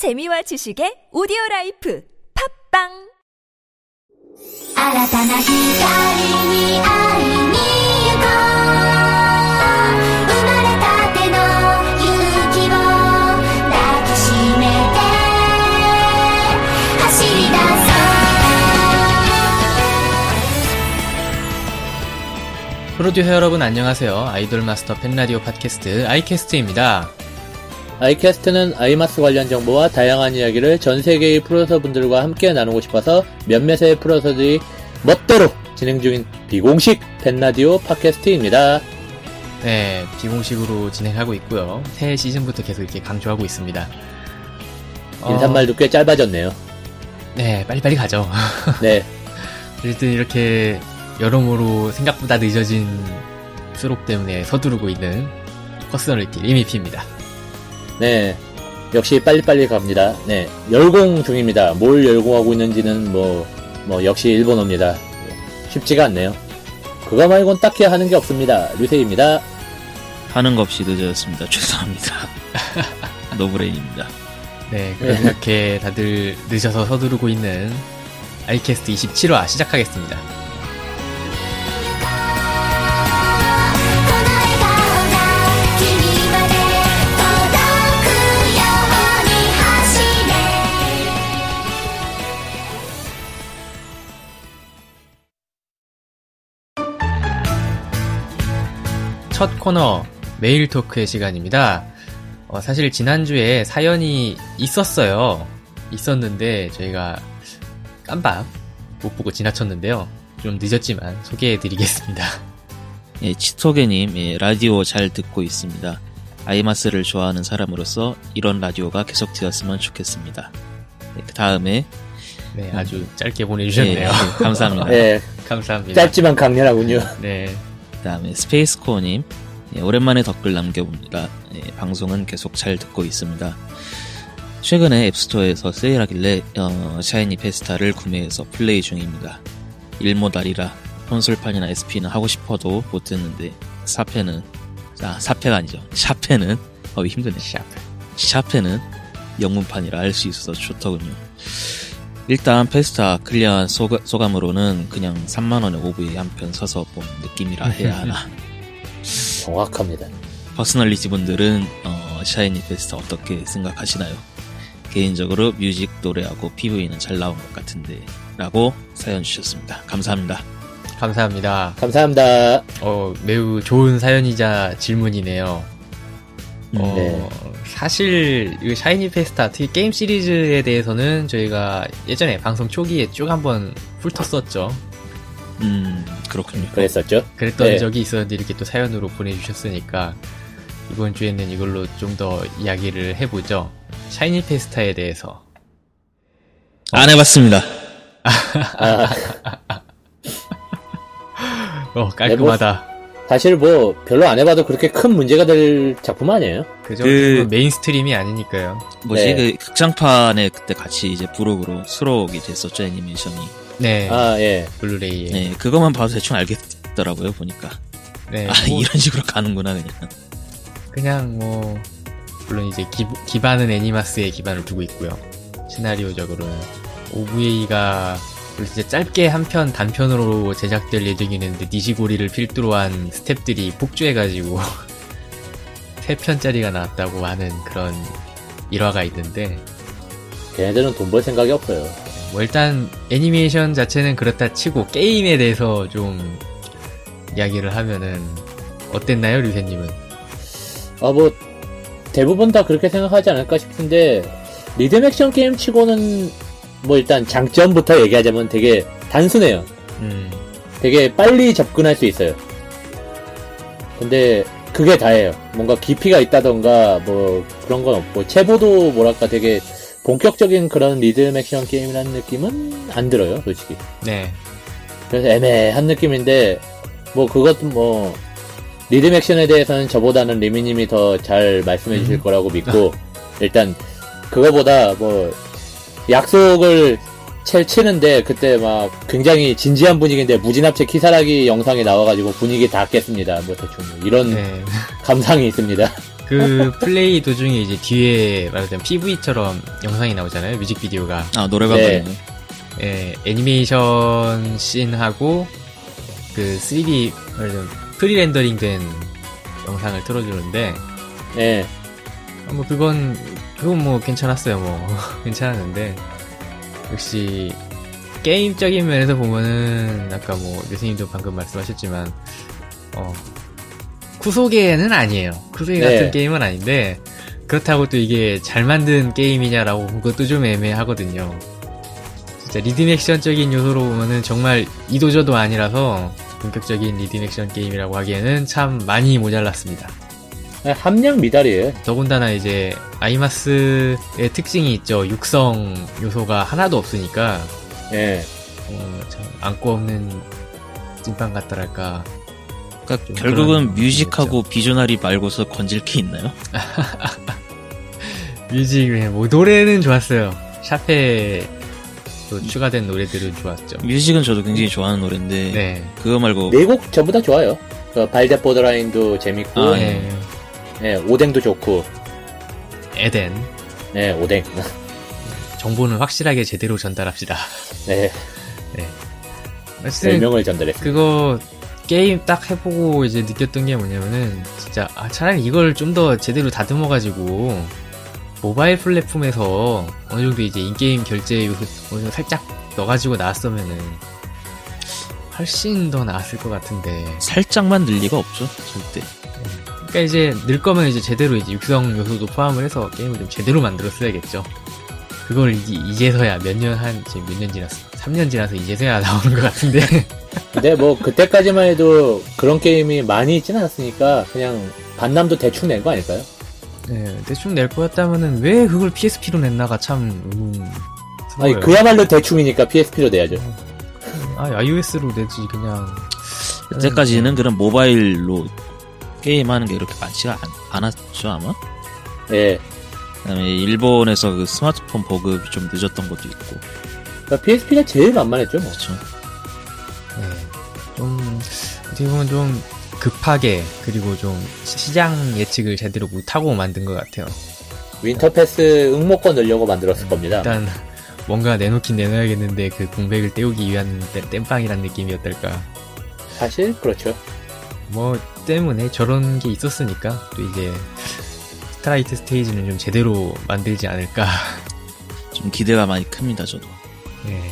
재미와 지식의 오디오 라이프 팝빵 新たな光に会いに行こう生まれたての勇気を抱きしめて走り出そう 프로듀서 여러분 안녕하세요. 아이돌 마스터 팬라디오 팟캐스트 아이캐스트입니다. 아이캐스트는 아이마스 관련 정보와 다양한 이야기를 전 세계의 프로듀서 분들과 함께 나누고 싶어서 몇몇의 프로듀서들이 멋대로 진행 중인 비공식 팬라디오 팟캐스트입니다. 네, 비공식으로 진행하고 있고요. 새 시즌부터 계속 이렇게 강조하고 있습니다. 어, 인사말도 꽤 짧아졌네요. 네, 빨리빨리 가죠. 네, 어쨌든 이렇게 여러모로 생각보다 늦어진 수록 때문에 서두르고 있는 personality 리미피입니다. 네. 역시 빨리빨리 갑니다. 네. 열공 중입니다. 뭘 열공하고 있는지는 뭐, 뭐, 역시 일본어입니다. 쉽지가 않네요. 그거 말곤 딱히 하는 게 없습니다. 류세입니다. 하는 거 없이 늦어졌습니다. 죄송합니다. 노브레인입니다. 네, 그럼 이렇게 다들 늦어서 서두르고 있는 아이캐스트 27화 시작하겠습니다. 첫 코너 메일 토크의 시간입니다. 어, 사실 지난주에 사연이 있었어요. 있었는데 저희가 깜빡 못 보고 지나쳤는데요. 좀 늦었지만 소개해드리겠습니다. 예, 치토게님, 예, 라디오 잘 듣고 있습니다. 아이마스를 좋아하는 사람으로서 이런 라디오가 계속 되었으면 좋겠습니다. 예, 그 다음에, 네, 아주 짧게 보내주셨네요. 예, 감사합니다. 네. 감사합니다. 짧지만 강렬하군요. 네, 그 다음에 스페이스코어님, 예, 오랜만에 댓글 남겨봅니다. 예, 방송은 계속 잘 듣고 있습니다. 최근에 앱스토어에서 세일하길래 어, 샤이니 페스타를 구매해서 플레이 중입니다. 일모달이라 콘솔판이나 SP는 하고 싶어도 못했는데 사패는 아 사패가 아니죠. 샤페는 어 힘드네. 샵. 샤페는 영문판이라 할 수 있어서 좋더군요. 일단 페스타 clear한 소가, 소감 으로는 그냥 3만원의 OVA 한 편 사서 본 느낌이라 해야 하나. 정확합니다. personality 분들은 어, 샤이니 페스타 어떻게 생각하시나요? 개인적으로 music, 노래하고 PV는 잘 나온 것 같은데 라고 사연 주셨습니다. 감사합니다. 감사합니다. 감사합니다. 어, 매우 좋은 사연이자 질문이네요. 어, 네. 사실 이 샤이니 페스타 특히 게임 시리즈에 대해서는 저희가 예전에 방송 초기에 쭉 한번 훑었었죠. 음 그렇군요. 그랬었죠? 그랬던 네. 적이 있었는데 이렇게 또 사연으로 보내주셨으니까 이번 주에는 이걸로 좀 더 이야기를 해보죠. 샤이니 페스타에 대해서. 안 해봤습니다. 아, 어 깔끔하다. 사실 뭐, 별로 안 해봐도 그렇게 큰 문제가 될 작품 아니에요? 그죠? 그- mainstream이 아니니까요. 뭐지 네. 그 극장판에 그때 같이 이제 부록으로 수록이 됐었죠 애니메이션이. 네, 아, 예. 블루레이에. 네 그것만 봐도 대충 알겠더라고요 보니까. 네, 아 뭐 이런 식으로 가는구나 그냥. 그냥 뭐 물론 이제 기, 기반은 애니마스에 기반을 두고 있고요. 시나리오적으로는 OVA가 진짜 짧게 한 편 단편으로 제작될 예정이었는데 니시고리를 필두로 한 스탭들이 폭주해가지고 세 편짜리가 나왔다고 하는 그런 일화가 있는데 걔네들은 돈 벌 생각이 없어요. 뭐 일단 애니메이션 자체는 그렇다 치고 게임에 대해서 좀 이야기를 하면은 어땠나요, 류세님은? 아, 뭐, 대부분 다 그렇게 생각하지 않을까 싶은데, 리듬 액션 게임 치고는, 뭐 일단 장점부터 얘기하자면 되게 단순해요. 음, 되게 빨리 접근할 수 있어요. 근데, 그게 다예요. 뭔가 깊이가 있다던가, 뭐, 그런 건 없고, 체보도 뭐랄까 되게 본격적인 그런 리듬 액션 게임이라는 느낌은 안 들어요, 솔직히. 네, 그래서 애매한 느낌인데, 뭐, 그것도 뭐, 리듬 액션에 대해서는 저보다는 리미님이 더 잘 말씀해 주실 음. 거라고 믿고, 일단, 그거보다 뭐, 약속을 채 치는데, 그때 막 굉장히 진지한 분위기인데, 무진합체 키사라기 영상이 나와가지고 분위기 다 깼습니다. 뭐, 대충. 이런 네. 감상이 있습니다. 그 플레이 도중에 이제 뒤에 말하자면 PV처럼 영상이 나오잖아요. 뮤직비디오가. 아 노래방 네. 네. 예, 애니메이션 scene하고 그 3D 말하자면 pre-rendering 된 영상을 틀어주는데 네. 어, 뭐 그건 그건 뭐 괜찮았어요. 뭐 괜찮았는데 역시 게임적인 면에서 보면은 아까 뭐 교수님도 방금 말씀하셨지만 어 쿠소게는 아니에요. 쿠소게 네. 같은 게임은 아닌데 그렇다고 또 이게 잘 만든 게임이냐라고 그것도 좀 애매하거든요. 진짜 리듬 액션적인 요소로 보면은 정말 이도저도 아니라서 본격적인 리듬 액션 게임이라고 하기에는 참 많이 모자랐습니다. 함량 미달이에요. 더군다나 이제 아이마스의 특징이 있죠. 육성 요소가 하나도 없으니까 예. 어, 참 안고 없는 찐빵 같더랄까. 그러니까 좀 결국은 뮤직하고 비주나리 말고서 건질 게 있나요? 뮤직 뭐 노래는 좋았어요. 샤페 또 추가된 노래들은 좋았죠. 뮤직은 저도 굉장히 좋아하는 노래인데 네. 그거 말고 네 곡 전부 다 좋아요. 그 발데 보더라인도 재밌고, 아, 네. 예, 오뎅도 좋고, 에덴 네, 오뎅. 정보는 확실하게 제대로 전달합시다. 네, 어쨌든 별명을 전달했어. 그거 게임 딱 해보고 이제 느꼈던 게 뭐냐면은 진짜 아 차라리 이걸 좀 더 제대로 다듬어 가지고 모바일 플랫폼에서 어느 정도 이제 인게임 결제 요소 어느 정도 살짝 넣어가지고 나왔으면은 훨씬 더 나았을 것 같은데 살짝만 늘 리가 없죠 절대. 그러니까 이제 늘 거면 이제 제대로 이제 육성 요소도 포함을 해서 게임을 좀 제대로 만들었어야겠죠 그걸 이- 이제 서야 몇 년 한 지금 몇 년 지났어 3년 지나서 이제서야 나오는 것 같은데 근데 뭐, 그때까지만 해도 그런 게임이 많이 있진 않았으니까, 그냥 반남도 대충 낸 거 아닐까요? 네, 대충 낼 거였다면은 왜 그걸 PSP로 냈나가 참 의문. 아니, 그야말로 대충이니까 PSP로 내야죠. 아 iOS로 내지 그냥. 그때까지는 그런 모바일로 게임하는 게 이렇게 많지가 않, 않았죠 아마. 예. 그다음에 일본에서 그 스마트폰 보급이 좀 늦었던 것도 있고. 그러니까 PSP가 제일 만만했죠, 뭐. 그렇죠. 네, 좀 어떻게 보면 좀 급하게 그리고 좀 시- 시장 예측을 제대로 못하고 만든 것 같아요. 윈터페스 응모권 넣으려고 만들었을 겁니다. 일단 뭔가 내놓긴 내놔야겠는데 그 공백을 때우기 위한 땜- 땜빵이란 느낌이었달까. 사실, 그렇죠. 뭐 때문에 저런 게 있었으니까 또 이제 스트라이트 스테이지는 좀 제대로 만들지 않을까. 좀 기대가 많이 큽니다 저도. 네,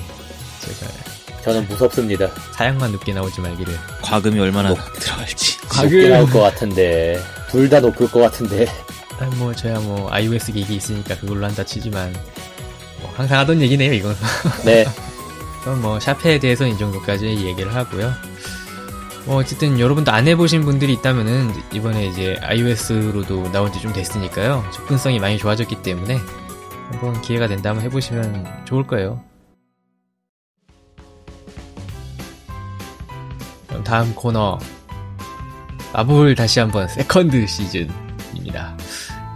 제가 저는 무섭습니다. 사양만 높게 나오지 말기를. 과금이 얼마나 뭐. 들어갈지. 높게 나올 것 같은데, 둘 다 높을 것 같은데. 아, 뭐 저야 뭐 iOS 기기 있으니까 그걸로 한다 치지만 뭐 항상 하던 얘기네요 이건. 네. 그럼 뭐 샤페에 대해서는 이 정도까지 얘기를 하고요. 뭐 어쨌든 여러분도 안 해보신 분들이 있다면은 이번에 이제 iOS로도 나온 지 좀 됐으니까요. 접근성이 많이 좋아졌기 때문에 한번 기회가 된다면 해보시면 좋을 거예요. 그럼 다음 코너 마블 다시 한번 second season입니다.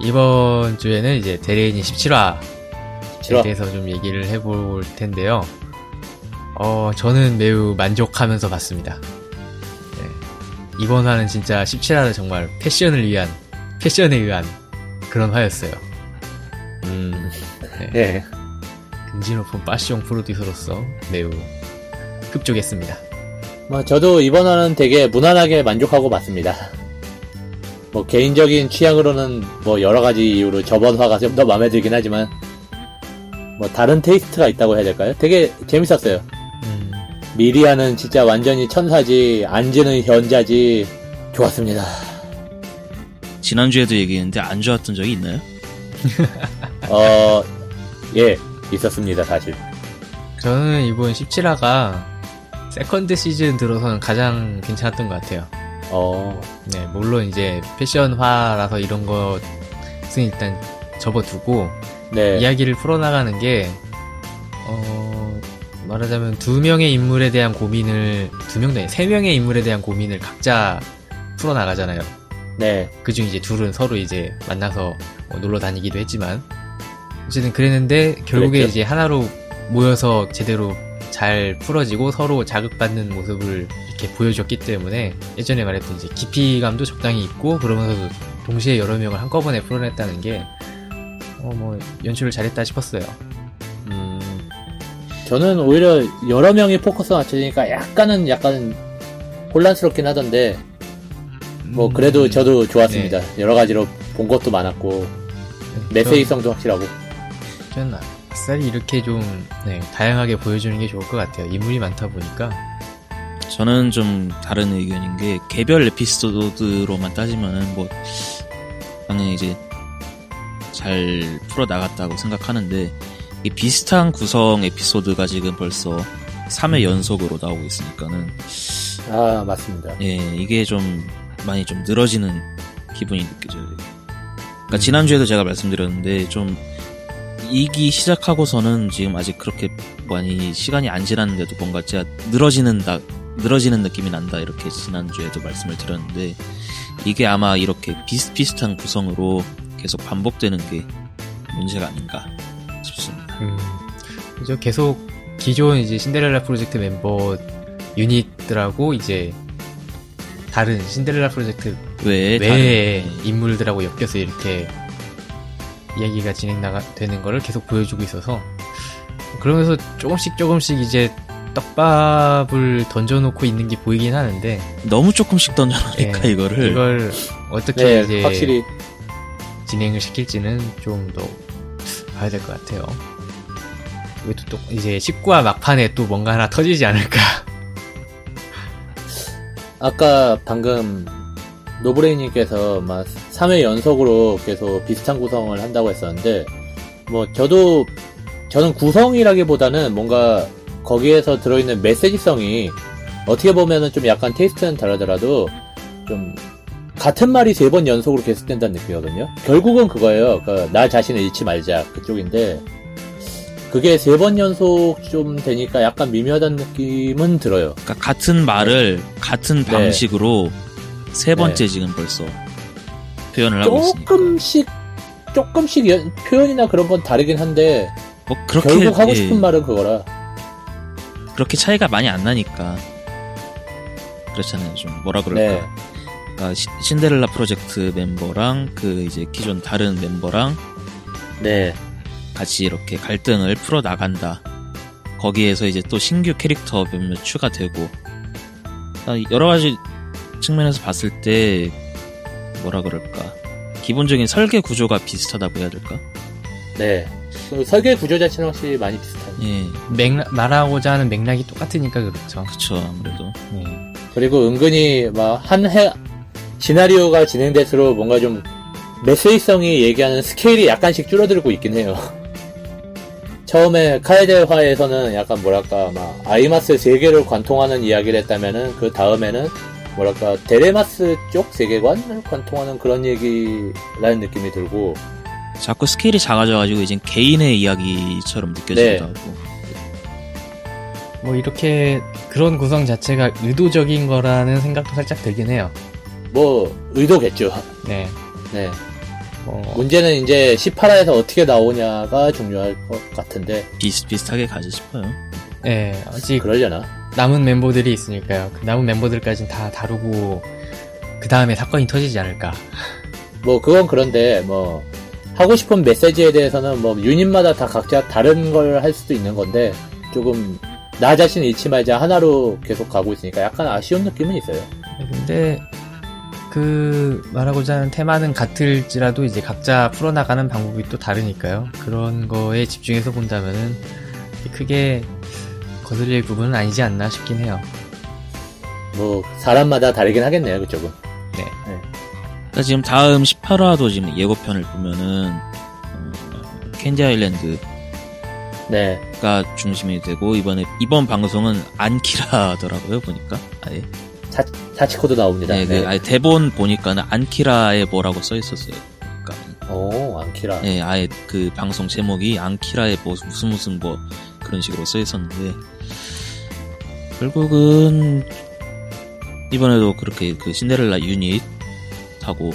이번 주에는 이제 데레애니 17화에 싫어. 대해서 좀 얘기를 해볼 텐데요. 어, 저는 매우 만족하면서 봤습니다. 네. 이번 화는 진짜 17화는 정말 패션을 위한, 패션에 의한 그런 화였어요. 음, 네. 예. 근지 높은 파시용 프로듀서로서 매우 흡족했습니다. 뭐, 저도 이번 화는 되게 무난하게 만족하고 봤습니다. 뭐, 개인적인 취향으로는 뭐, 여러 가지 이유로 저번 화가 좀 더 마음에 들긴 하지만, 뭐, 다른 taste가 있다고 해야 될까요? 되게 재밌었어요. 음, 미리아는 진짜 완전히 천사지, 안즈는 현자지, 좋았습니다. 지난주에도 얘기했는데 안 좋았던 적이 있나요? 어, 예, 있었습니다, 사실. 저는 이번 17화가 second season 들어서는 가장 괜찮았던 것 같아요. 어, 네, 물론 이제 passion화라서 이런 것은 일단 접어두고 네. 이야기를 풀어나가는 게 어, 말하자면 두 명의 인물에 대한 고민을 두 명, 네, 세 명의 인물에 대한 고민을 각자 풀어 나가잖아요. 네. 그중 이제 둘은 서로 이제 만나서 뭐 놀러 다니기도 했지만 어쨌든 그랬는데 결국에 그랬죠. 이제 하나로 모여서 제대로 잘 풀어지고 서로 자극받는 모습을 이렇게 보여줬기 때문에 예전에 말했던 이제 깊이감도 적당히 있고 그러면서도 동시에 여러 명을 한꺼번에 풀어냈다는 게, 어, 뭐, 연출을 잘했다 싶었어요. 음, 저는 오히려 여러 명이 포커스 맞춰지니까 약간은 약간 혼란스럽긴 하던데 뭐 음, 그래도 저도 좋았습니다. 네. 여러 가지로 본 것도 많았고 메시지성도 확실하고 저는 아싸리 이렇게 좀, 네, 다양하게 보여주는 게 좋을 것 같아요. 인물이 많다 보니까. 저는 좀 다른 의견인 게 개별 에피소드로만 따지면은 뭐 당연히 이제 잘 풀어 나갔다고 생각하는데 이 비슷한 구성 에피소드가 지금 벌써 3회 연속으로 나오고 있으니까는 아 맞습니다. 예 이게 좀 많이 좀 늘어지는 기분이 느껴져요. 그러니까 지난주에도 제가 말씀드렸는데 좀 이기 시작하고서는 지금 아직 그렇게 많이 시간이 안 지났는데도 뭔가 제가 늘어지는다 늘어지는 느낌이 난다 이렇게 지난주에도 말씀을 드렸는데 이게 아마 이렇게 비슷비슷한 구성으로 계속 반복되는 게 문제가 아닌가. 음, 그죠. 계속 기존 이제 신데렐라 프로젝트 멤버 유닛들하고 이제 다른 신데렐라 프로젝트 왜 외의 다른- 인물들하고 엮여서 이렇게 이야기가 진행 나가 되는 거를 계속 보여주고 있어서 그러면서 조금씩 조금씩 이제 떡밥을 던져놓고 있는 게 보이긴 하는데 너무 조금씩 던져놓으니까 예, 이거를 이걸 어떻게 네, 이제 확실히 진행을 시킬지는 좀 더 봐야 될 것 같아요. 이것도 또 이제 19화 막판에 또 뭔가 하나 터지지 않을까. 아까 방금 노브레이님께서 막 3회 연속으로 계속 비슷한 구성을 한다고 했었는데 뭐 저도 저는 구성이라기보다는 뭔가 거기에서 들어있는 메시지성이 어떻게 보면은 좀 약간 테이스트는 다르더라도 좀 같은 말이 세 번 연속으로 계속된다는 느낌이거든요. 결국은 그거예요. 그나 자신을 잃지 말자 그쪽인데 그게 세 번 연속 좀 되니까 약간 미묘하다는 느낌은 들어요. 그러니까 같은 말을 같은 네. 방식으로 세 번째 지금 벌써 표현을 하고 있으니까 조금씩 조금씩 연- 표현이나 그런 건 다르긴 한데 뭐 그렇게 결국 하고 예, 싶은 말은 그거라. 그렇게 차이가 많이 안 나니까 그렇잖아요. 좀 뭐라 그럴까. 네. 그러니까 시- 신데렐라 프로젝트 멤버랑 그 이제 기존 다른 멤버랑 네. 같이 이렇게 갈등을 풀어 나간다. 거기에서 이제 또 신규 캐릭터 몇몇 추가되고 아, 여러 가지 측면에서 봤을 때 뭐라 그럴까 기본적인 설계 구조가 비슷하다고 해야 될까? 네. 그 설계 구조 자체는 확실히 많이 비슷해요. 예, 맥락, 말하고자 하는 맥락이 똑같으니까 그렇죠. 그쵸 아무래도 네. 그리고 은근히 막 한 해 시나리오가 진행될수록 뭔가 좀 메시지성이 얘기하는 스케일이 약간씩 줄어들고 있긴 해요. 처음에 카에데화에서는 약간 뭐랄까 막 아이마스 세계를 관통하는 이야기를 했다면은 그 다음에는 뭐랄까 데레마스 쪽 세계관을 관통하는 그런 얘기라는 느낌이 들고 자꾸 스케일이 작아져가지고 이제 개인의 이야기처럼 느껴지기도 네. 하고 뭐 이렇게 그런 구성 자체가 의도적인 거라는 생각도 살짝 들긴 해요. 뭐 의도겠죠. 네. 네. 어, 문제는 이제 18화에서 어떻게 나오냐가 중요할 것 같은데 비슷비슷하게 가지 싶어요. 네. 아직 그러려나? 남은 멤버들이 있으니까요. 그 남은 멤버들까지는 다 다루고 그 다음에 사건이 터지지 않을까. 뭐 그건 그런데 뭐 하고 싶은 메시지에 대해서는 뭐 유닛마다 다 각자 다른 걸 할 수도 있는 건데 조금 나 자신 잃지 말자 하나로 계속 가고 있으니까 약간 아쉬운 느낌은 있어요. 네, 근데 그 말하고자 하는 테마는 같을지라도 이제 각자 풀어나가는 방법이 또 다르니까요. 그런 거에 집중해서 본다면은 크게 거슬릴 부분은 아니지 않나 싶긴 해요. 뭐 사람마다 다르긴 하겠네요 그쪽은. 네. 그러니까 지금 다음 18화도 지금 예고편을 보면은 어, 캔디 아일랜드가 네. 중심이 되고 이번에 이번 방송은 안키라더라고요 보니까 아예 사, 사치코도 나옵니다. 네, 그 아예 대본 보니까는 안키라에 뭐라고 써 있었어요. 그러니까 오 안키라. 네, 아예 그 방송 제목이 안키라에 뭐 무슨 무슨 뭐 그런 식으로 써 있었는데 결국은 이번에도 그렇게 그 신데렐라 유닛하고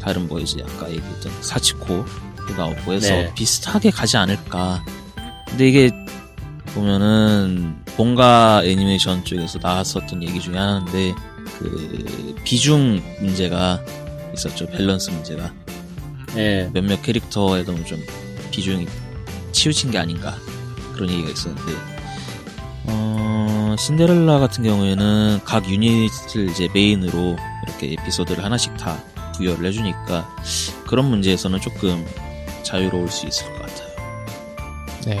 다른 뭐 이제 아까 얘기했던 사치코도 나오고 해서 네. 비슷하게 가지 않을까. 근데 이게 보면은 본가 애니메이션 쪽에서 나왔었던 얘기 중에 하나인데 그 비중 문제가 있었죠. 밸런스 문제가. 예. 몇몇 캐릭터에 너무 좀 비중이 치우친 게 아닌가 그런 얘기가 있었는데 어, 신데렐라 같은 경우에는 각 유닛을 이제 메인으로 이렇게 에피소드를 하나씩 다 부여를 해주니까 그런 문제에서는 조금 자유로울 수 있을 것 같아요. 네.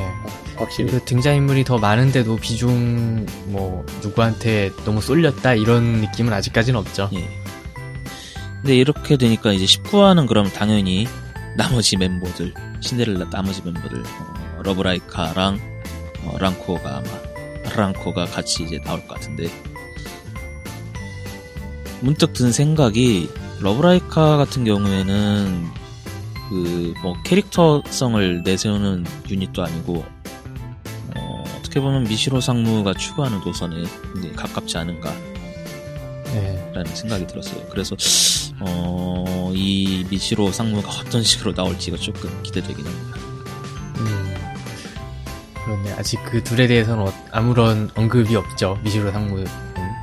확실히. 그리고 등장인물이 더 많은데도 비중 뭐 누구한테 너무 쏠렸다 이런 느낌은 아직까지는 없죠. 예. 근데 이렇게 되니까 이제 19화는 그럼 당연히 나머지 멤버들 신데렐라 나머지 멤버들 어, 러브라이카랑 어, 랑코가 아마 랑코가 같이 이제 나올 것 같은데 문득 든 생각이 러브라이카 같은 경우에는 그 뭐 캐릭터성을 내세우는 유닛도 아니고 어, 어떻게 보면 미시로 상무가 추구하는 노선에 이제 가깝지 않은가 네. 라는 생각이 들었어요. 그래서 어, 이 미시로 상무가 어떤 식으로 나올지가 조금 기대되긴 합니다. 음. 그런데 아직 그 둘에 대해서는 어- 아무런 언급이 없죠. 미시로 상무. 음.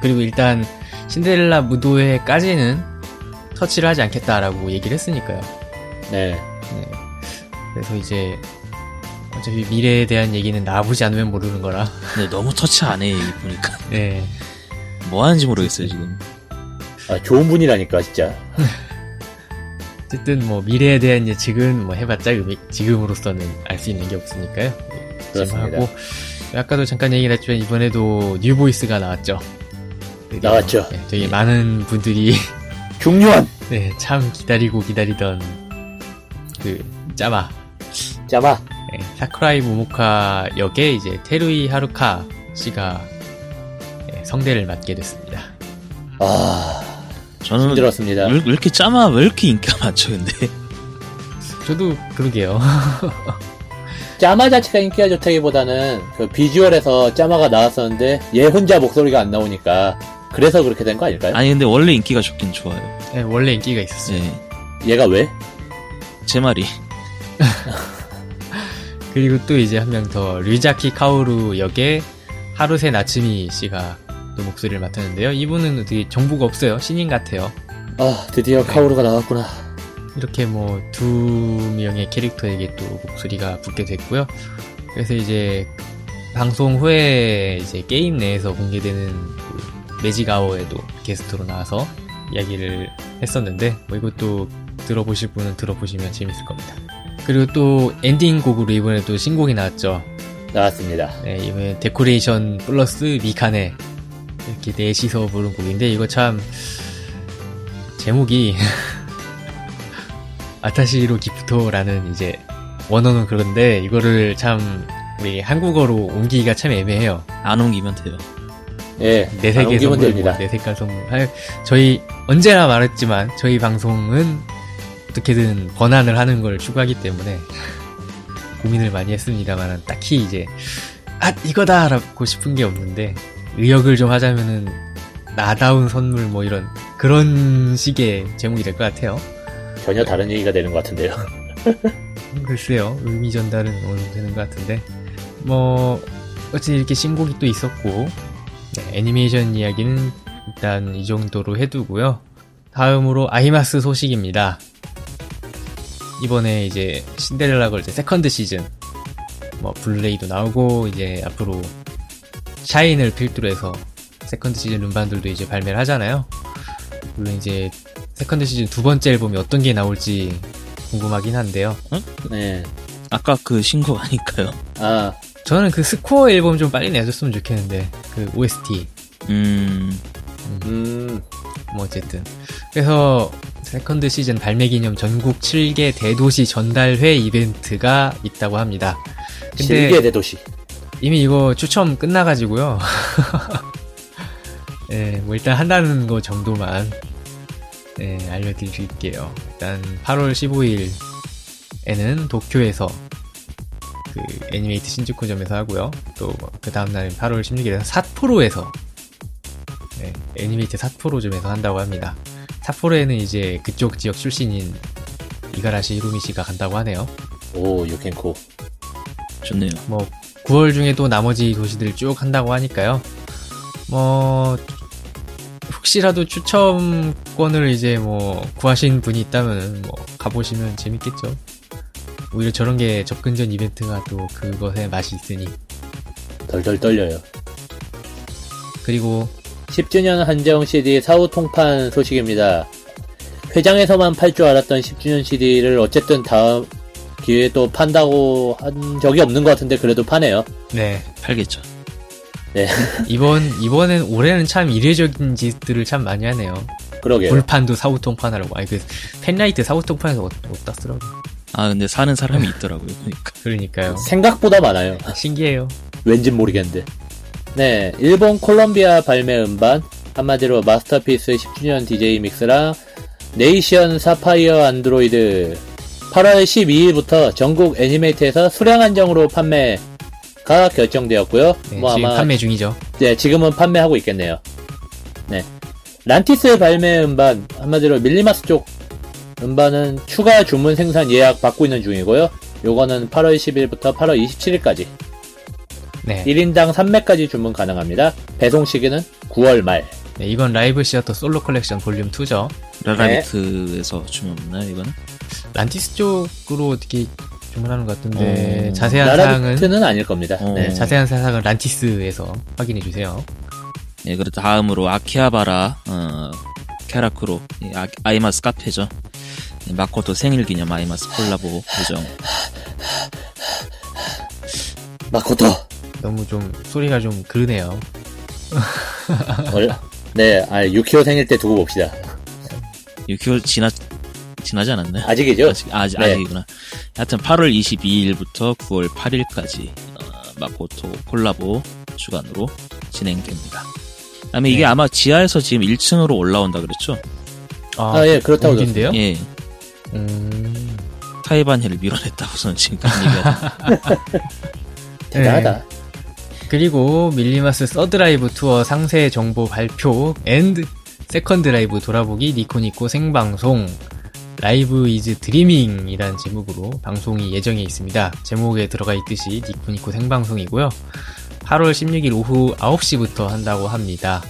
그리고 일단 신데렐라 무도회까지는 터치를 하지 않겠다라고 얘기를 했으니까요. 네. 네. 그래서 이제 어차피 미래에 대한 얘기는 나보지 않으면 모르는 거라. 근데 너무 터치 안 해, 이 보니까. 네. 뭐 하는지 모르겠어요, 지금. 아, 좋은 분이라니까, 진짜. 어쨌든 뭐 미래에 대한 예측은 뭐 해봤자 지금으로서는 알 수 있는 게 없으니까요. 네, 그렇습니다. 하고 아까도 잠깐 얘기를 했지만 이번에도 new voice가 나왔죠. 드디어. 나왔죠. 네, 되게 많은 분들이 중요한! 네, 참 기다리고 기다리던 그 짜마 짜마. 네, 사쿠라이 모모카 역의 이제 테루이 하루카 씨가 네, 성대를 맡게 됐습니다. 아, 저는 힘들었습니다. 왜, 왜 이렇게 짜마, 왜 이렇게 인기가 많죠, 근데? 저도 그러게요. 짜마 자체가 인기가 좋다기보다는 그 비주얼에서 짜마가 나왔었는데 얘 혼자 목소리가 안 나오니까 그래서 그렇게 된 거 아닐까요? 아니, 근데 원래 인기가 좋긴 좋아요. 네, 원래 인기가 있었어요. 네. 얘가 왜? 제 말이. 그리고 또 이제 한 명 더 류자키 카오루 역의 하루세 나츠미 씨가 또 목소리를 맡았는데요. 이분은 되게 정보가 없어요. 신인 같아요. 아, 드디어 카오루가 나왔구나. 이렇게 뭐 두 명의 캐릭터에게 또 목소리가 붙게 됐고요. 그래서 이제 방송 후에 이제 게임 내에서 공개되는 그 매직아워에도 게스트로 나와서 이야기를 했었는데 뭐 이것도 들어보실 분은 들어보시면 재밌을 겁니다. 그리고 또 엔딩 곡으로 이번에 또 신곡이 나왔죠. 나왔습니다. 네, 이번에 데코레이션 플러스 미카네 이렇게 넷이서 부른 곡인데 이거 참 제목이 아타시로 기프토라는 이제 원어는 그런데 이거를 참 우리 한국어로 옮기기가 참 애매해요. 안 옮기면 돼요. 예, 내안 세계 옮기면 선물, 됩니다. 뭐, 내 색깔 선물. 하- 저희 언제나 말했지만 저희 방송은 어떻게든 번안을 하는 걸 추구하기 때문에 고민을 많이 했습니다만 딱히 이제 아 이거다라고 싶은 게 없는데 의역을 좀 하자면은 나다운 선물 뭐 이런 그런 식의 제목이 될 것 같아요. 전혀 다른 얘기가 되는 것 같은데요. 글쎄요 의미 전달은 어느 정도 되는 것 같은데 뭐 어쨌든 이렇게 신곡이 또 있었고 네, 애니메이션 이야기는 일단 이 정도로 해두고요 다음으로 아이마스 소식입니다 이번에 이제 신데렐라 걸즈 second season 뭐 블루레이도 나오고 이제 앞으로 Shine을 필두로 해서 second season 음반들도 이제 발매를 하잖아요. 물론 이제 second season 두 번째 앨범이 어떤 게 나올지 궁금하긴 한데요. 네. 아까 그 신곡 아닐까요? 아, 저는 그 스코어 앨범 좀 빨리 내줬으면 좋겠는데 그 OST 음, 음, 뭐 어쨌든. 그래서 second season 발매 기념 전국 7개 대도시 전달회 이벤트가 있다고 합니다. 근데 실계 대도시. 이미 이거 추첨 끝나가지고요. 예, 뭐 일단 한다는 거 정도만 예, 알려드릴게요. 일단 8월 15일에는 도쿄에서 그 애니메이트 신주쿠점에서 하고요. 또 그 다음날은 8월 16일에는 삿포로에서 예, 애니메이트 삿포로점에서 한다고 합니다. 삿포로에는 이제 그쪽 지역 출신인 이가라시 히로미 씨가 간다고 하네요. 오, 유캔코. 좋네요. 뭐 9월 중에도 나머지 도시들 쭉 한다고 하니까요. 뭐 혹시라도 추첨권을 이제 뭐 구하신 분이 있다면 뭐 가보시면 재밌겠죠. 오히려 저런 게 접근전 이벤트가 또 그것에 맛이 있으니. 덜덜 떨려요. 그리고 10주년 한정 CD 사후 통판 소식입니다. 회장에서만 팔 줄 알았던 10주년 CD를 어쨌든 다음 기회에 또 판다고 한 적이 없는 것 같은데 그래도 파네요. 네 팔겠죠. 네, 이번 이번엔 올해는 참 이례적인 짓들을 참 많이 하네요. 그러게요. 불판도 사후통판 하라고. 아니 그 팬라이트 사후통판에서 못, 못 땄더라고. 아 근데 사는 사람이 있더라고요. 그러니까. 그러니까요. 생각보다 많아요. 신기해요. 왠진 모르겠는데. 네, 일본 콜롬비아 발매 음반, 한마디로 Masterpiece 10주년 DJ mix랑 네이션 사파이어 안드로이드 8월 12일부터 전국 애니메이트에서 수량 한정으로 판매가 결정되었고요. 네, 뭐 지금 아마 판매 중이죠. 네, 지금은 판매하고 있겠네요. 네. 란티스 발매 음반, 한마디로 밀리마스 쪽 음반은 추가 주문 생산 예약 받고 있는 중이고요. 요거는 8월 10일부터 8월 27일까지 네. 1인당 3매까지 주문 가능합니다. 배송 시기는 9월 말. 네, 이건 Live Theater Solo Collection Volume 2죠. 라라비트에서 주면 없나요 이거는? 란티스 쪽으로 어떻게 주문하는 것 같은데 어, 자세한 사항은 라라비트는 아닐 겁니다. 어. 네. 네, 자세한 사항은 란티스에서 확인해 주세요. 예, 그리고 다음으로 아키하바라 어, 캐라크로 예, 아, 아이마스 카페죠. 예, 마코토 생일 기념 아이마스 콜라보 예정. 마코토. 너무 좀 소리가 좀 그러네요. 얼- 네, 아, 6kg 생일 때 두고 봅시다. 6개월 지나 지나지 않았나요? 아직이죠? 아직, 아직, 네. 아직이구나. 하여튼 8월 22일부터 9월 8일까지 어, 마코토 콜라보 주간으로 진행됩니다. 그다음에 이게 네. 아마 지하에서 지금 1층으로 올라온다 그랬죠? 아, 예, 그렇다고 어딘데요? 예, 음, 타이반힐을 밀어냈다고서는 지금까지 얘기하는. 대단하다. 네. 그리고 밀리마스 third live 투어 상세 정보 발표 and second live 돌아보기 니코니코 생방송 Live is Dreaming이라는 제목으로 방송이 예정해 있습니다. 제목에 들어가 있듯이 니코니코 생방송이고요. 8월 16일 오후 9시부터 한다고 합니다.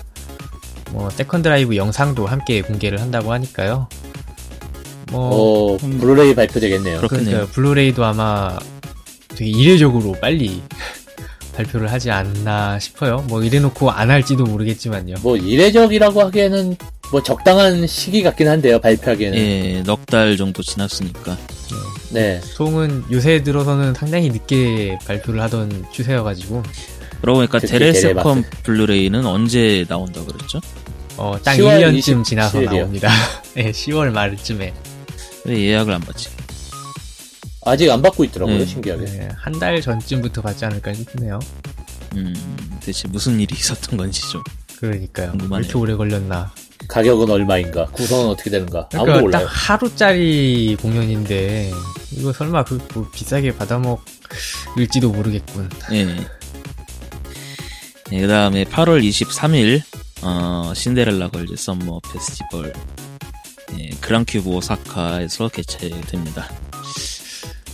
뭐 second live 영상도 함께 공개를 한다고 하니까요. 뭐 어, 블루레이 발표되겠네요. 그렇겠네요. 그러니까 블루레이도 아마 되게 이례적으로 빨리 발표를 하지 않나 싶어요. 뭐 이래놓고 안 할지도 모르겠지만요. 뭐, 이례적이라고 하기에는 뭐 적당한 시기 같긴 한데요, 발표하기에는. 예, 넉 달 정도 지났으니까. 네. 송은 요새 들어서는 상당히 늦게 발표를 하던 추세여가지고 그러고 보니까 데레바스. 블루레이는 언제 나온다 그랬죠? 어, 딱 10월 1년쯤 지나서 27일 이요. 나옵니다. 네, 10월 말쯤에 왜 예약을 안 받지? 아직 안 받고 있더라고요, 음. 신기하게. 네, 한달 전쯤부터 받지 않을까 싶네요. 음, 대체 무슨 일이 있었던 건지 좀. 그러니까요. 왜 궁금하네요. 이렇게 오래 걸렸나. 가격은 얼마인가? 구성은 어떻게 되는가? 아무도 그러니까 몰라요. 딱 하루짜리 공연인데 이거 설마 그, 뭐 비싸게 받아먹을지도 모르겠군. 예. 네, 그 다음에 8월 23일, 어, 신데렐라 걸즈 썸머 페스티벌, 예, 그랑큐브 오사카에서 개최됩니다.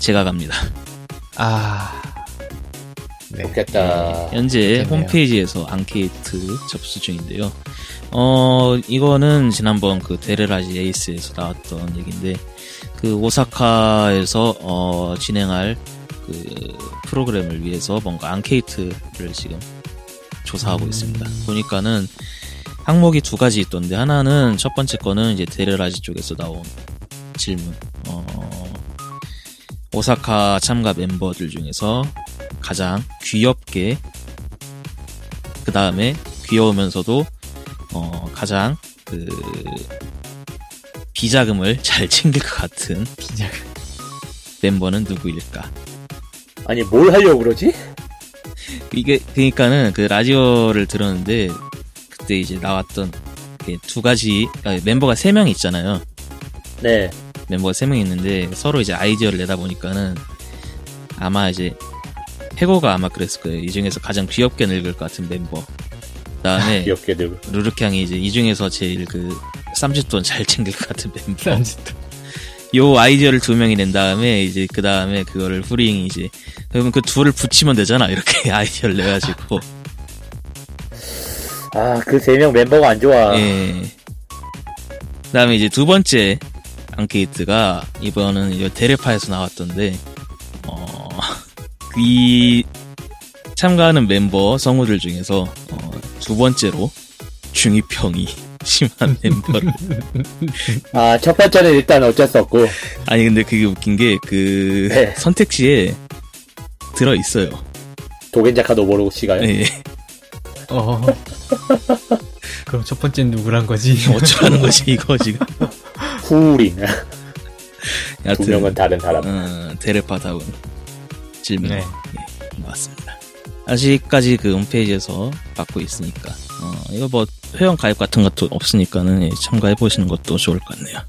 제가 갑니다. 아, 네. 좋겠다. 현재 좋겠네요. 홈페이지에서 앙케이트 접수 중인데요. 어, 이거는 지난번 그 데레라지 에이스에서 나왔던 얘기인데, 그 오사카에서, 어, 진행할 그 프로그램을 위해서 뭔가 앙케이트를 지금 조사하고 있습니다. 보니까는 항목이 두 가지 있던데, 하나는 첫 번째 거는 이제 데레라지 쪽에서 나온 질문, 어, 오사카 참가 멤버들 중에서 가장 귀엽게 그 다음에 귀여우면서도 어, 가장 그 비자금을 잘 챙길 것 같은 비자금. 멤버는 누구일까? 아니, 뭘 하려고 그러지? 이게 그러니까는 그 라디오를 들었는데 그때 이제 나왔던 그두 가지 아, 멤버가 세 명 있잖아요. 네. 멤버가 세 명 있는데 서로 이제 아이디어를 내다 보니까는 아마 이제 해고가 아마 그랬을 거예요. 이 중에서 가장 귀엽게 늙을 것 같은 멤버. 그다음에 귀엽게 들고. 루르캉이 이제 이 중에서 제일 그 쌈짓돈 잘 챙길 것 같은 멤버. 딴짓도. 요 아이디어를 두 명이 낸 다음에 이제 그 다음에 그거를 후링이 이제 그러면 그 둘을 붙이면 되잖아 이렇게 아이디어를 내가지고 아, 그 세 명 멤버가 안 좋아. 예. 그다음에 이제 두 번째 앙케이트가 이번은 이 데레파에서 나왔던데 어, 이 참가하는 멤버 성우들 중에서 어, 두 번째로 중이병이 심한 멤버를 아, 첫 번째는 일단 어쩔 수 없고. 아니 근데 그게 웃긴 게그 네. 선택지에 들어 있어요. 도겐자카 노보로 씨가요. 예. 어. 그럼 첫 번째는 누구란 거지? 어쩌라는 거지 이거 지금. 후린. 두 명은 다른 사람. 어, 데레파다운 질문 네. 예, 맞습니다. 아직까지 그 홈페이지에서 받고 있으니까 어, 이거 뭐 회원 가입 같은 것도 없으니까는 예, 참가해 보시는 것도 좋을 것 같네요.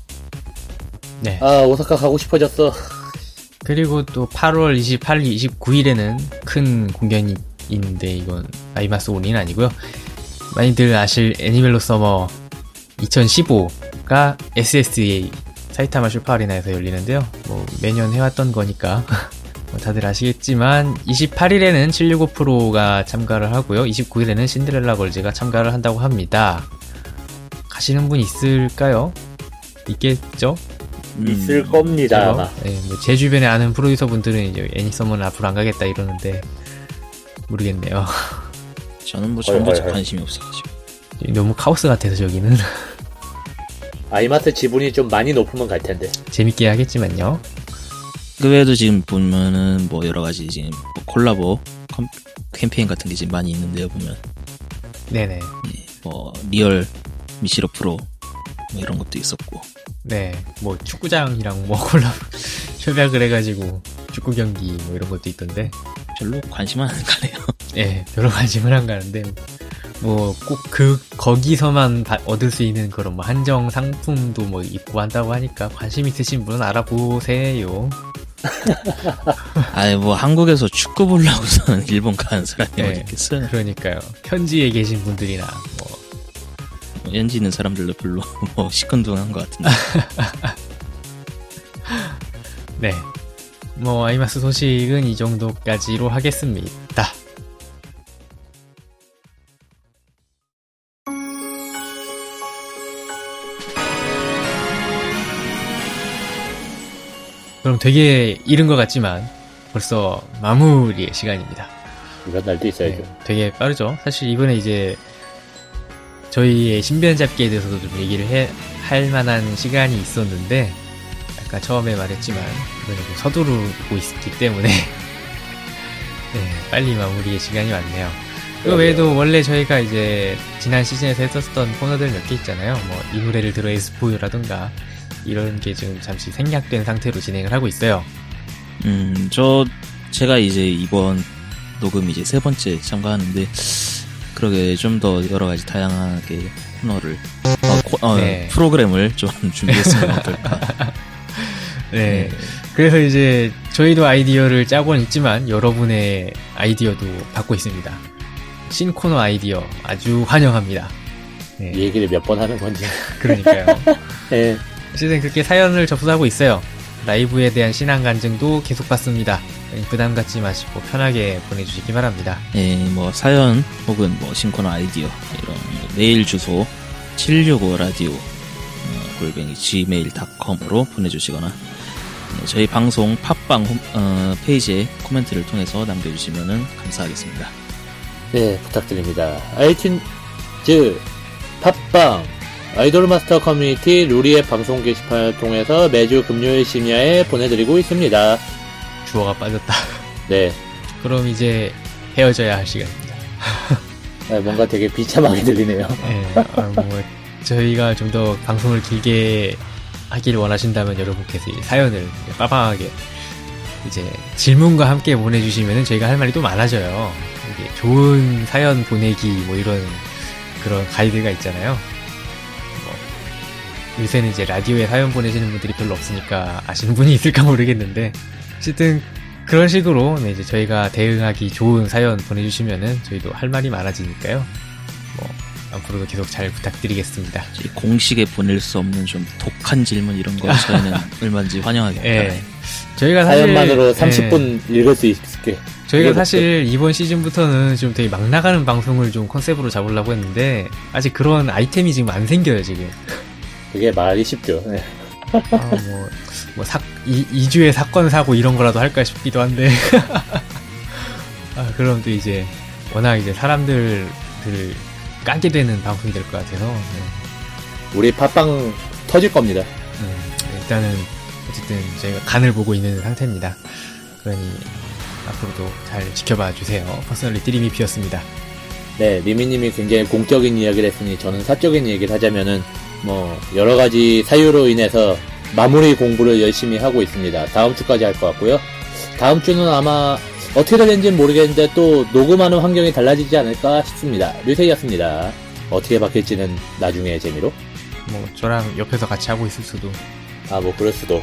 네. 아, 오사카 가고 싶어졌어. 그리고 또 8월 28일, 29일에는 큰 공연이 있는데 이건 아이마스 only는 아니고요. 많이들 아실 Animelo Summer 2015가 SSA 사이타마 슈퍼 아리나에서 열리는데요. 뭐 매년 해왔던 거니까 뭐 다들 아시겠지만 28일에는 765 프로가 참가를 하고요. 29일에는 신데렐라 걸즈가 참가를 한다고 합니다. 가시는 분 있을까요? 있겠죠? 있을 겁니다, 그죠? 아마. 네, 뭐제 주변에 아는 프로듀서 분들은 이제 애니서머는 앞으로 안 가겠다 이러는데 모르겠네요. 저는 뭐 헐. 관심이 없어가지고 너무 카오스 같아서 저기는 아이마스 지분이 좀 많이 높으면 갈 텐데. 재밌게 하겠지만요. 그 외에도 지금 보면은 뭐 여러 가지 지금 뭐 콜라보 컴- 캠페인 같은 게 지금 많이 있는데요 보면 네네. 뭐 real 미시로 프로 뭐 이런 것도 있었고 네, 뭐 축구장이랑 뭐 콜라 협약을 해가지고 축구 경기 뭐 이런 것도 있던데, 별로 관심은 안 가네요. 예, 별로 관심을 안 가는데 뭐 꼭 그 거기서만 바- 얻을 수 있는 그런 뭐 한정 상품도 뭐 있고 한다고 하니까 관심 있으신 분은 알아보세요. 아니 뭐 한국에서 축구 보려고서는 일본 가는 사람이 네. 어디 있겠어요? 그러니까요. 현지에 계신 분들이나 뭐뭐 연지 있는 사람들도 별로 뭐 시큰둥한 것 같은데. 네. 뭐 아이마스 소식은 이 정도까지로 하겠습니다. 그럼 되게 이른 것 같지만 벌써 마무리의 시간입니다. 이런 날도 있어야죠. 네, 되게 빠르죠. 사실 이번에 이제 저희의 신변 잡기에 대해서도 좀 얘기를 해, 할 만한 시간이 있었는데 아까 처음에 말했지만 이번에 좀 서두르고 있기 때문에 네, 빨리 마무리의 시간이 왔네요. 그. 외에도 원래 저희가 이제 지난 시즌에서 했었던 코너들 몇 개 있잖아요. 뭐 이 노래를 들어의 스포유라든가 이런 게 지금 잠시 생략된 상태로 진행을 하고 있어요. 음, 저 제가 이제 이번 녹음 이제 세 번째 참가하는데 그러게 좀 더 여러 가지 다양하게 코너를 어, 코- 어, 네. 프로그램을 좀 준비했으면 어떨까. 네. 그래서 이제 저희도 아이디어를 짜고는 있지만 여러분의 아이디어도 받고 있습니다. 신코너 아이디어 아주 환영합니다. 네. 이 얘기를 몇 번 하는 건지. 그러니까요. 예. 어쨌든 그렇게 사연을 접수하고 있어요. 라이브에 대한 신앙 간증도 계속 받습니다. 부담 갖지 마시고 편하게 보내주시기 바랍니다. 예, 뭐 사연 혹은 뭐 신코너 아이디어 이런 뭐 메일 주소 765 라디오 어, 골뱅이 gmail.com으로 보내주시거나 네, 저희 방송 팟빵 홈- 어, 페이지에 코멘트를 통해서 남겨주시면 감사하겠습니다. 네, 부탁드립니다. 아이튠즈, 팟빵, 아이돌 마스터 커뮤니티 루리의 방송 게시판을 통해서 매주 금요일 심야에 보내드리고 있습니다. 주어가 빠졌다. 네, 그럼 이제 헤어져야 할 시간입니다. 아, 뭔가 되게 비참하게 들리네요. 네, 아, 뭐 저희가 좀 더 방송을 길게 하길 원하신다면 여러분께서 이 사연을 빠방하게 이제 질문과 함께 보내주시면 저희가 할 말이 또 많아져요. 좋은 사연 보내기 뭐 이런 그런 가이드가 있잖아요. 뭐 요새는 이제 라디오에 사연 보내시는 분들이 별로 없으니까 아시는 분이 있을까 모르겠는데 어쨌든 그런 식으로 네, 이제 저희가 대응하기 좋은 사연 보내주시면은 저희도 할 말이 많아지니까요. 뭐 앞으로도 계속 잘 부탁드리겠습니다. 공식에 보낼 수 없는 좀 독한 질문 이런 거 저희는 얼마든지 환영하겠다. 예. 저희가 사실 사연만으로 예, 30분 읽을 수 있게. 저희가 사실 이번 시즌부터는 좀 되게 막 나가는 방송을 좀 컨셉으로 잡으려고 했는데 아직 그런 아이템이 지금 안 생겨요 지금. 그게 말이 쉽죠. 네. 아, 뭐, 뭐, 사, 이, 2주에 사건 사고 이런 거라도 할까 싶기도 한데. 아, 그럼 또 이제, 워낙 이제 사람들을 까게 되는 방송이 될 것 같아서, 네. 우리 팟빵 터질 겁니다. 음, 일단은, 어쨌든 저희가 간을 보고 있는 상태입니다. 그러니, 앞으로도 잘 지켜봐 주세요. personality 리미P였습니다. 네, 리미님이 굉장히 공적인 이야기를 했으니 저는 사적인 얘기를 하자면은 뭐 여러 가지 사유로 인해서 마무리 공부를 열심히 하고 있습니다. 다음 주까지 할 것 같고요. 다음 주는 아마 어떻게 될는지는 모르겠는데 또 녹음하는 환경이 달라지지 않을까 싶습니다. 류세이였습니다. 어떻게 바뀔지는 나중에 재미로. 뭐, 저랑 옆에서 같이 하고 있을 수도. 아, 뭐 그럴 수도.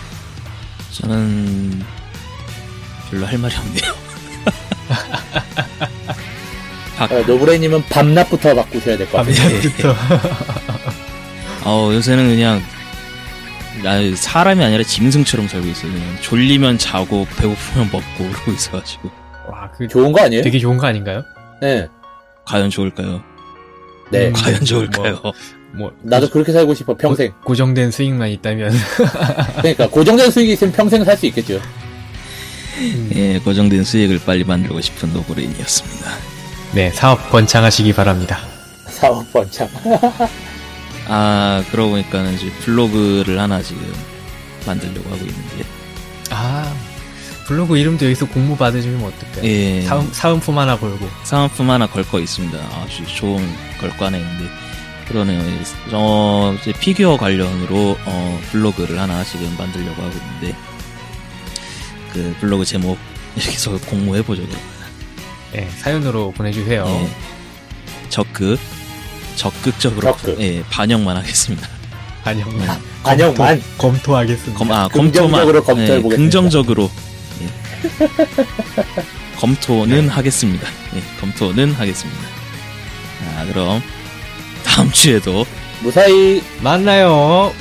저는 별로 할 말이 없네요. 박, 어, 노브레이님은 밤낮부터 바꾸셔야 될 것 같아요. 밤낮부터. 어, 요새는 그냥 나 사람이 아니라 짐승처럼 살고 있어요. 그냥 졸리면 자고 배고프면 먹고 그러고 있어가지고 와, 그, 좋은 거 아니에요? 되게 좋은 거 아닌가요? 네. 과연 좋을까요? 네. 음. 과연 좋을까요? 뭐, 나도 그렇게 살고 싶어, 평생. 고, 고정된 수익만 있다면. 그러니까 고정된 수익이 있으면 평생 살 수 있겠죠. 예, 고정된 수익을 빨리 만들고 싶은 노브레인이었습니다. 네, 사업 번창하시기 바랍니다. 사업 번창. 아, 그러고 보니까는 이제 블로그를 하나 지금 만들려고 하고 있는데, 아, 블로그 이름도 여기서 공모 받으시면 어떡해. 예, 사은, 사은품 하나 걸고. 사은품 하나 걸 거 있습니다. 아주 좋은 걸거 하나 있는데, 그러네요. 어, 이제 피규어 관련으로, 어, 블로그를 하나 지금 만들려고 하고 있는데, 그 블로그 제목, 여기서 공모해보죠. 네, 사연으로 보내주세요. 예. 적극, 적극적으로, 적극. 예, 반영만 하겠습니다. 반영만. 반영만. 검토, 검토 하겠습니다. 검, 아, 긍정적으로 검토만, 검토해보겠습니다. 긍정적으로, 예. 검토는 하겠습니다. 예, 검토는 하겠습니다. 아, 그럼, 다음 주에도 무사히 만나요.